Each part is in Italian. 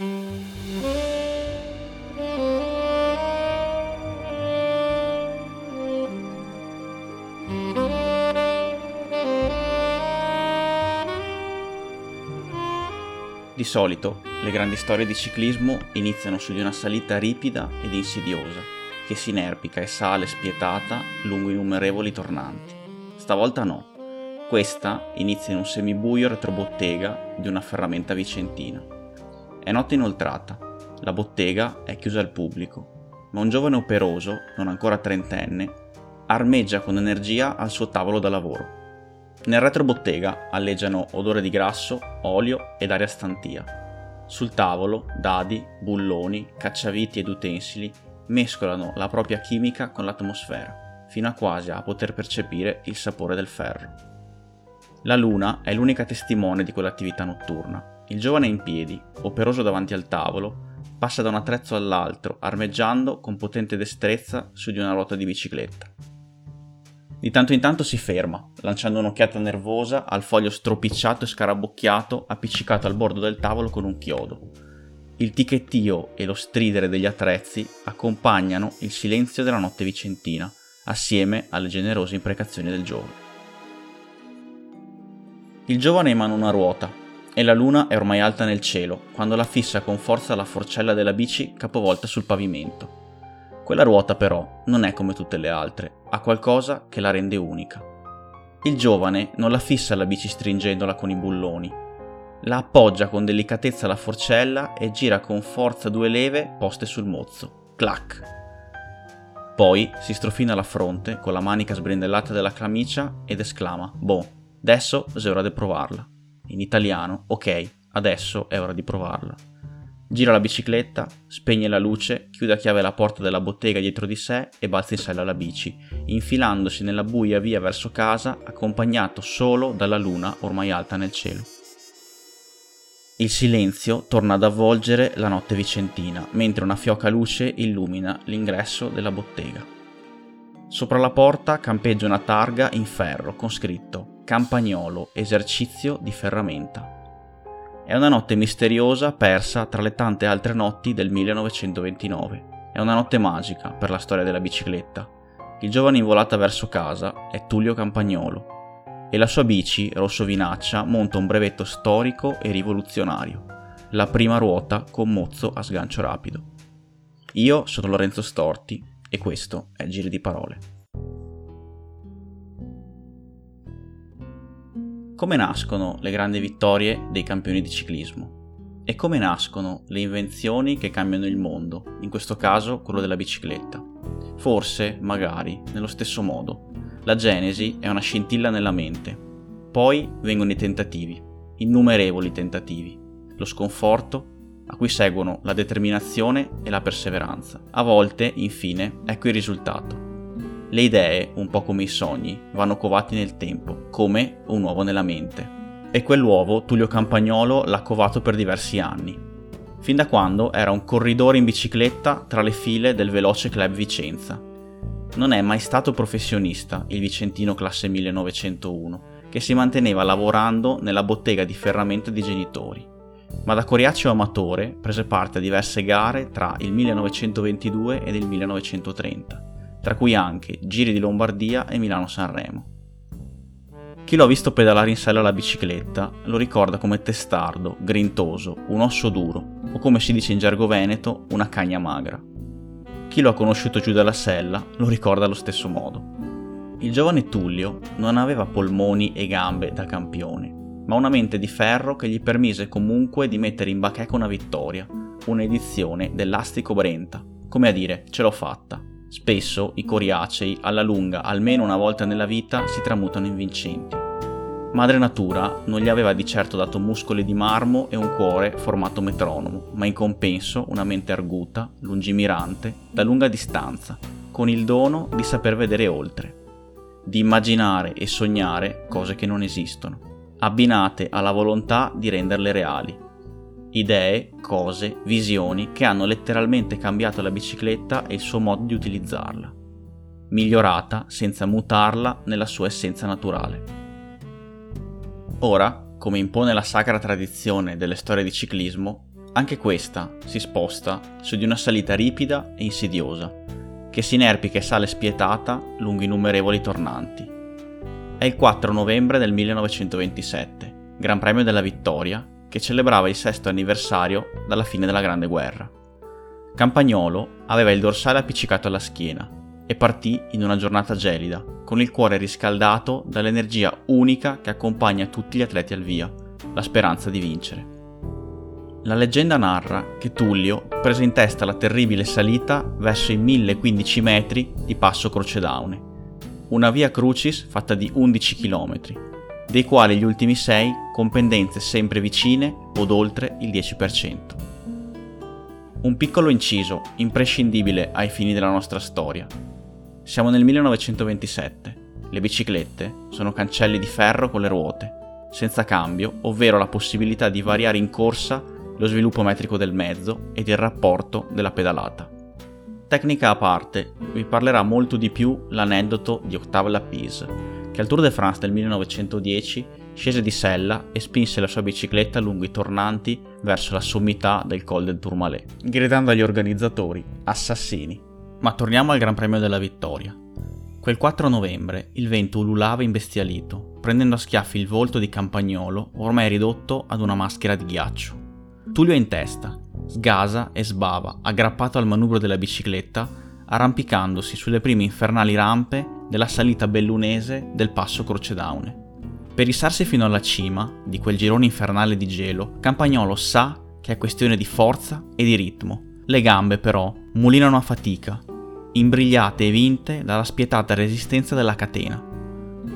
Di solito le grandi storie di ciclismo iniziano su di una salita ripida ed insidiosa, che si inerpica e sale spietata lungo innumerevoli tornanti. Stavolta no. Questa inizia in un semibuio retrobottega di una ferramenta vicentina. È notte inoltrata, la bottega è chiusa al pubblico, ma un giovane operoso, non ancora trentenne, armeggia con energia al suo tavolo da lavoro. Nel retrobottega alleggiano odore di grasso, olio ed aria stantia. Sul tavolo dadi, bulloni, cacciaviti ed utensili mescolano la propria chimica con l'atmosfera, fino a quasi a poter percepire il sapore del ferro. La luna è l'unica testimone di quell'attività notturna. Il giovane in piedi, operoso davanti al tavolo, passa da un attrezzo all'altro, armeggiando con potente destrezza su di una ruota di bicicletta. Di tanto in tanto si ferma, lanciando un'occhiata nervosa al foglio stropicciato e scarabocchiato appiccicato al bordo del tavolo con un chiodo. Il ticchettio e lo stridere degli attrezzi accompagnano il silenzio della notte vicentina, assieme alle generose imprecazioni del giovane. Il giovane emana una ruota e la luna è ormai alta nel cielo quando la fissa con forza la forcella della bici capovolta sul pavimento. Quella ruota però non è come tutte le altre, ha qualcosa che la rende unica. Il giovane non la fissa la bici stringendola con i bulloni, la appoggia con delicatezza alla forcella e gira con forza due leve poste sul mozzo. Clac! Poi si strofina la fronte con la manica sbrindellata della camicia ed esclama: Boh, adesso è ora di provarla. In italiano, ok, adesso è ora di provarla. Gira la bicicletta, spegne la luce, chiude a chiave la porta della bottega dietro di sé e balza in sella alla bici, infilandosi nella buia via verso casa, accompagnato solo dalla luna ormai alta nel cielo. Il silenzio torna ad avvolgere la notte vicentina, mentre una fioca luce illumina l'ingresso della bottega. Sopra la porta campeggia una targa in ferro con scritto Campagnolo, esercizio di ferramenta. È una notte misteriosa persa tra le tante altre notti del 1929. È una notte magica per la storia della bicicletta. Il giovane in volata verso casa è Tullio Campagnolo e la sua bici, rosso vinaccia, monta un brevetto storico e rivoluzionario. La prima ruota con mozzo a sgancio rapido. Io sono Lorenzo Storti e questo è Giri di Parole. Come nascono le grandi vittorie dei campioni di ciclismo? E come nascono le invenzioni che cambiano il mondo, in questo caso quello della bicicletta? Forse, magari, nello stesso modo. La genesi è una scintilla nella mente. Poi vengono i tentativi, innumerevoli tentativi, lo sconforto, a cui seguono la determinazione e la perseveranza. A volte, infine, ecco il risultato le idee, un po' come i sogni, vanno covati nel tempo, come un uovo nella mente. E quell'uovo Tullio Campagnolo l'ha covato per diversi anni, fin da quando era un corridore in bicicletta tra le file del Veloce Club Vicenza. Non è mai stato professionista il vicentino classe 1901, che si manteneva lavorando nella bottega di ferramenta di genitori, ma da coriaceo amatore prese parte a diverse gare tra il 1922 ed il 1930 tra cui anche Giri di Lombardia e Milano-Sanremo. Chi l'ha visto pedalare in sella alla bicicletta lo ricorda come testardo, grintoso, un osso duro, o come si dice in gergo veneto, una cagna magra. Chi lo ha conosciuto giù dalla sella lo ricorda allo stesso modo. Il giovane Tullio non aveva polmoni e gambe da campione, ma una mente di ferro che gli permise comunque di mettere in bacheca una vittoria, un'edizione dell'Astico Brenta, come a dire ce l'ho fatta. Spesso i coriacei, alla lunga, almeno una volta nella vita, si tramutano in vincenti. Madre Natura non gli aveva di certo dato muscoli di marmo e un cuore formato metronomo, ma in compenso una mente arguta, lungimirante, da lunga distanza, con il dono di saper vedere oltre, di immaginare e sognare cose che non esistono, abbinate alla volontà di renderle reali, idee, cose, visioni che hanno letteralmente cambiato la bicicletta e il suo modo di utilizzarla, migliorata senza mutarla nella sua essenza naturale. Ora, come impone la sacra tradizione delle storie di ciclismo, Anche questa si sposta su di una salita ripida e insidiosa, che si inerpica e sale spietata lungo innumerevoli tornanti. È il 4 novembre del 1927, Gran Premio della Vittoria, che celebrava il sesto anniversario dalla fine della Grande Guerra. Campagnolo aveva il dorsale appiccicato alla schiena e partì in una giornata gelida, con il cuore riscaldato dall'energia unica che accompagna tutti gli atleti al via, la speranza di vincere. La leggenda narra che Tullio prese in testa la terribile salita verso i 1015 metri di Passo Crocedaune, una via crucis fatta di 11 km, dei quali gli ultimi 6 con pendenze sempre vicine od oltre il 10%. Un piccolo inciso, imprescindibile ai fini della nostra storia. Siamo nel 1927. Le biciclette sono cancelli di ferro con le ruote, senza cambio, ovvero la possibilità di variare in corsa lo sviluppo metrico del mezzo ed il rapporto della pedalata. Tecnica a parte, vi parlerà molto di più l'aneddoto di Octave Lapise, che al Tour de France del 1910 scese di sella e spinse la sua bicicletta lungo i tornanti verso la sommità del Col del Tourmalet, gridando agli organizzatori assassini. Ma torniamo al Gran Premio della Vittoria. Quel 4 novembre il vento ululava imbestialito, prendendo a schiaffi il volto di Campagnolo, ormai ridotto ad una maschera di ghiaccio. Tullio è in testa, sgasa e sbava, aggrappato al manubrio della bicicletta, arrampicandosi sulle prime infernali rampe della salita bellunese del passo Crocedaune. Per issarsi fino alla cima di quel girone infernale di gelo, Campagnolo sa che è questione di forza e di ritmo. Le gambe, però, mulinano a fatica, imbrigliate e vinte dalla spietata resistenza della catena.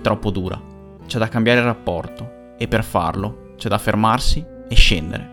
Troppo dura. C'è da cambiare rapporto e per farlo c'è da fermarsi e scendere.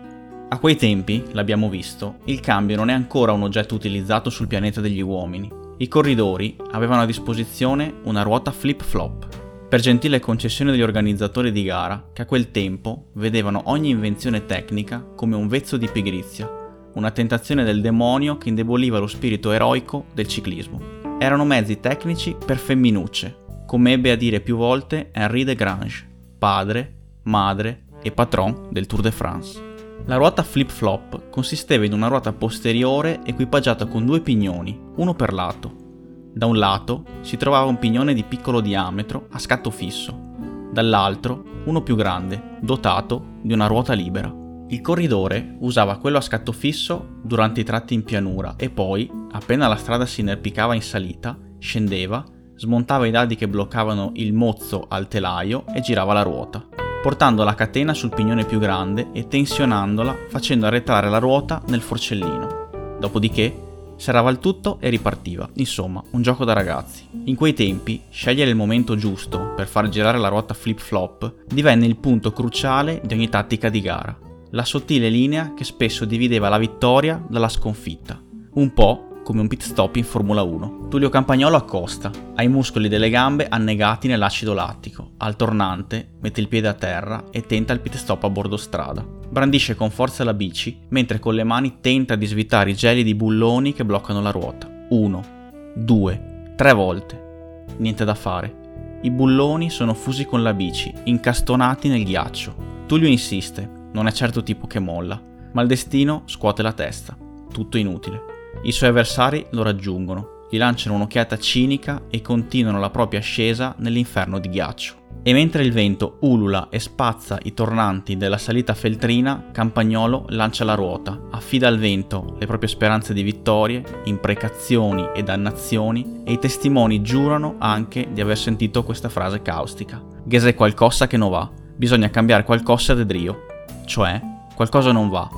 A quei tempi, l'abbiamo visto, il cambio non è ancora un oggetto utilizzato sul pianeta degli uomini. I corridori avevano a disposizione una ruota flip-flop, per gentile concessione degli organizzatori di gara che a quel tempo vedevano ogni invenzione tecnica come un vezzo di pigrizia, una tentazione del demonio che indeboliva lo spirito eroico del ciclismo. Erano mezzi tecnici per femminucce, come ebbe a dire più volte Henri de Grange, padre, madre e patron del Tour de France. La ruota flip-flop consisteva in una ruota posteriore equipaggiata con due pignoni, uno per lato. Da un lato si trovava un pignone di piccolo diametro a scatto fisso, dall'altro uno più grande, dotato di una ruota libera. Il corridore usava quello a scatto fisso durante i tratti in pianura e poi, appena la strada si inerpicava in salita, scendeva, smontava i dadi che bloccavano il mozzo al telaio e girava la ruota portando la catena sul pignone più grande e tensionandola facendo arretrare la ruota nel forcellino. Dopodiché serrava il tutto e ripartiva. Insomma, un gioco da ragazzi. In quei tempi, scegliere il momento giusto per far girare la ruota flip-flop divenne il punto cruciale di ogni tattica di gara. La sottile linea che spesso divideva la vittoria dalla sconfitta. Un po' come un pit stop in Formula 1. Tullio Campagnolo accosta, ha i muscoli delle gambe annegati nell'acido lattico, al tornante mette il piede a terra e tenta il pit stop a bordo strada. Brandisce con forza la bici, mentre con le mani tenta di svitare i gelidi bulloni che bloccano la ruota. Uno, due, tre volte. Niente da fare. I bulloni sono fusi con la bici, incastonati nel ghiaccio. Tullio insiste, non è certo tipo che molla, ma il destino scuote la testa. Tutto inutile. I suoi avversari lo raggiungono, gli lanciano un'occhiata cinica e continuano la propria ascesa nell'inferno di ghiaccio. E mentre il vento ulula e spazza i tornanti della salita feltrina, Campagnolo lancia la ruota, affida al vento le proprie speranze di vittorie, imprecazioni e dannazioni, e i testimoni giurano anche di aver sentito questa frase caustica. Ghese qualcosa che non va, bisogna cambiare qualcosa de drio, cioè qualcosa non va,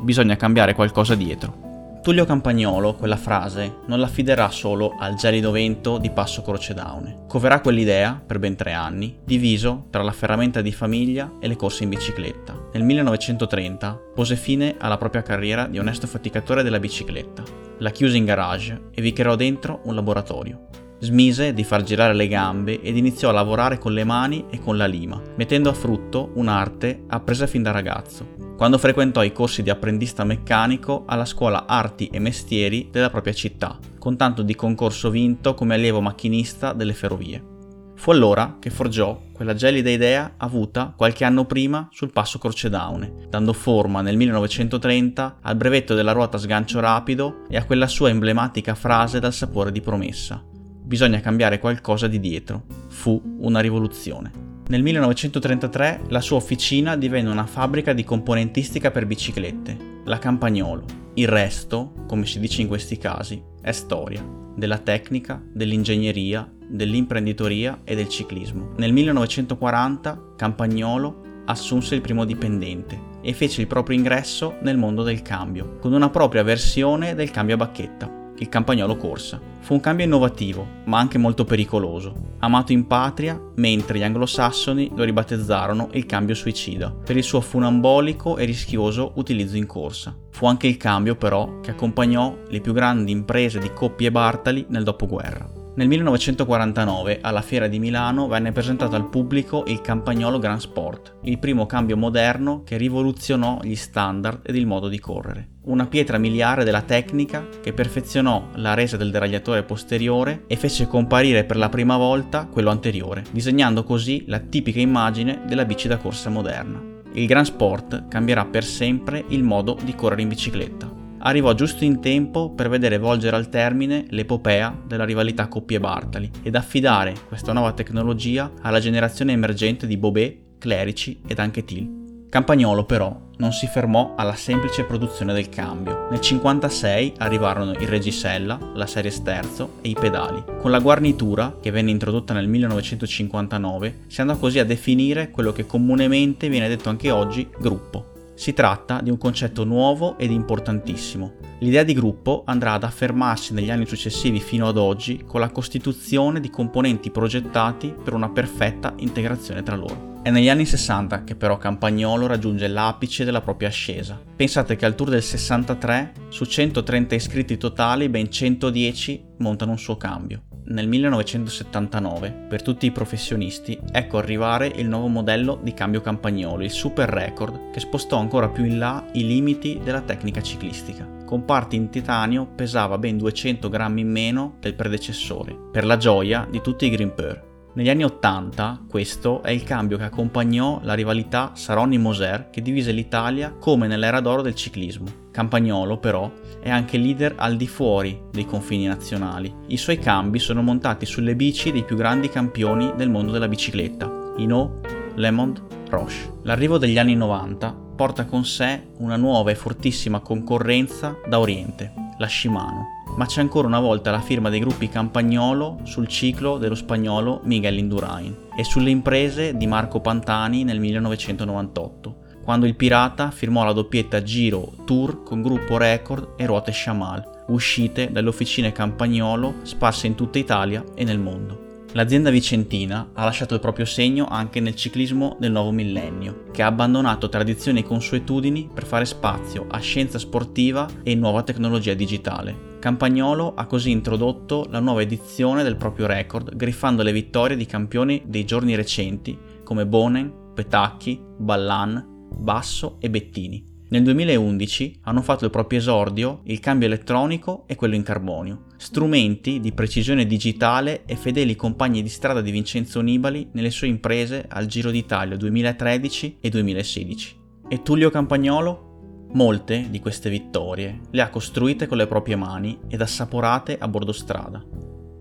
bisogna cambiare qualcosa dietro. Tullio Campagnolo quella frase non l'affiderà solo al gelido vento di Passo Crocedaune. Coverà quell'idea, per ben tre anni, diviso tra la ferramenta di famiglia e le corse in bicicletta. Nel 1930 pose fine alla propria carriera di onesto faticatore della bicicletta. La chiuse in garage e vi creò dentro un laboratorio. Smise di far girare le gambe ed iniziò a lavorare con le mani e con la lima, mettendo a frutto un'arte appresa fin da ragazzo, quando frequentò i corsi di apprendista meccanico alla scuola Arti e Mestieri della propria città, con tanto di concorso vinto come allievo macchinista delle ferrovie. Fu allora che forgiò quella gelida idea avuta qualche anno prima sul passo Crocedaune, dando forma nel 1930 al brevetto della ruota sgancio rapido e a quella sua emblematica frase dal sapore di promessa. Bisogna cambiare qualcosa di dietro. Fu una rivoluzione. Nel 1933 la sua officina divenne una fabbrica di componentistica per biciclette, la Campagnolo. Il resto, come si dice in questi casi, è storia della tecnica, dell'ingegneria, dell'imprenditoria e del ciclismo. Nel 1940 Campagnolo assunse il primo dipendente e fece il proprio ingresso nel mondo del cambio, con una propria versione del cambio a bacchetta il campagnolo corsa. Fu un cambio innovativo, ma anche molto pericoloso, amato in patria, mentre gli anglosassoni lo ribattezzarono il cambio suicida, per il suo funambolico e rischioso utilizzo in corsa. Fu anche il cambio, però, che accompagnò le più grandi imprese di Coppi e Bartali nel dopoguerra. Nel 1949 alla Fiera di Milano venne presentato al pubblico il Campagnolo Grand Sport, il primo cambio moderno che rivoluzionò gli standard ed il modo di correre. Una pietra miliare della tecnica che perfezionò la resa del deragliatore posteriore e fece comparire per la prima volta quello anteriore, disegnando così la tipica immagine della bici da corsa moderna. Il Grand Sport cambierà per sempre il modo di correre in bicicletta arrivò giusto in tempo per vedere volgere al termine l'epopea della rivalità coppie Bartali ed affidare questa nuova tecnologia alla generazione emergente di Bobet, Clerici ed anche Till. Campagnolo però non si fermò alla semplice produzione del cambio. Nel 1956 arrivarono il regisella, la serie sterzo e i pedali. Con la guarnitura, che venne introdotta nel 1959, si andò così a definire quello che comunemente viene detto anche oggi gruppo. Si tratta di un concetto nuovo ed importantissimo. L'idea di gruppo andrà ad affermarsi negli anni successivi fino ad oggi con la costituzione di componenti progettati per una perfetta integrazione tra loro. È negli anni 60 che però Campagnolo raggiunge l'apice della propria ascesa. Pensate che al tour del 63, su 130 iscritti totali, ben 110 montano un suo cambio nel 1979, per tutti i professionisti, ecco arrivare il nuovo modello di cambio campagnolo, il Super Record, che spostò ancora più in là i limiti della tecnica ciclistica. Con parti in titanio pesava ben 200 grammi in meno del predecessore, per la gioia di tutti i Grimpeur. Negli anni 80 questo è il cambio che accompagnò la rivalità Saronni-Moser che divise l'Italia come nell'era d'oro del ciclismo. Campagnolo però è anche leader al di fuori dei confini nazionali. I suoi cambi sono montati sulle bici dei più grandi campioni del mondo della bicicletta, Hinault, Lemond, Roche. L'arrivo degli anni 90 porta con sé una nuova e fortissima concorrenza da Oriente, la Shimano ma c'è ancora una volta la firma dei gruppi Campagnolo sul ciclo dello spagnolo Miguel Indurain e sulle imprese di Marco Pantani nel 1998, quando il pirata firmò la doppietta Giro Tour con gruppo Record e ruote Chamal, uscite dalle officine Campagnolo sparse in tutta Italia e nel mondo. L'azienda vicentina ha lasciato il proprio segno anche nel ciclismo del nuovo millennio, che ha abbandonato tradizioni e consuetudini per fare spazio a scienza sportiva e nuova tecnologia digitale. Campagnolo ha così introdotto la nuova edizione del proprio record, griffando le vittorie di campioni dei giorni recenti come Bonen, Petacchi, Ballan, Basso e Bettini. Nel 2011 hanno fatto il proprio esordio il cambio elettronico e quello in carbonio, strumenti di precisione digitale e fedeli compagni di strada di Vincenzo Nibali nelle sue imprese al Giro d'Italia 2013 e 2016. E Tullio Campagnolo? Molte di queste vittorie le ha costruite con le proprie mani ed assaporate a bordo strada.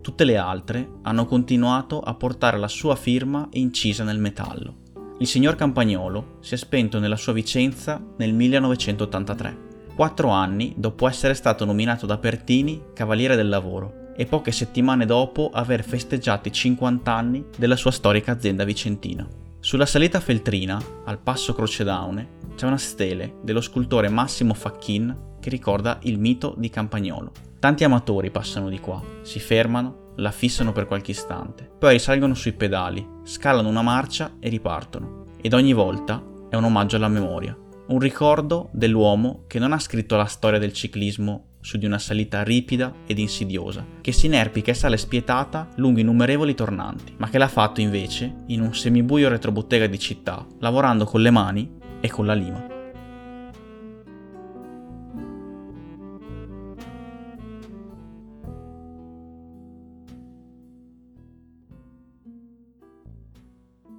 Tutte le altre hanno continuato a portare la sua firma incisa nel metallo. Il signor Campagnolo si è spento nella sua Vicenza nel 1983, quattro anni dopo essere stato nominato da Pertini Cavaliere del Lavoro e poche settimane dopo aver festeggiato i 50 anni della sua storica azienda vicentina. Sulla salita feltrina, al passo Crocedaune, c'è una stele dello scultore Massimo Facchin che ricorda il mito di Campagnolo. Tanti amatori passano di qua, si fermano la fissano per qualche istante, poi risalgono sui pedali, scalano una marcia e ripartono. Ed ogni volta è un omaggio alla memoria, un ricordo dell'uomo che non ha scritto la storia del ciclismo su di una salita ripida ed insidiosa, che si inerpica e sale spietata lungo innumerevoli tornanti, ma che l'ha fatto invece in un semibuio retrobottega di città, lavorando con le mani e con la lima.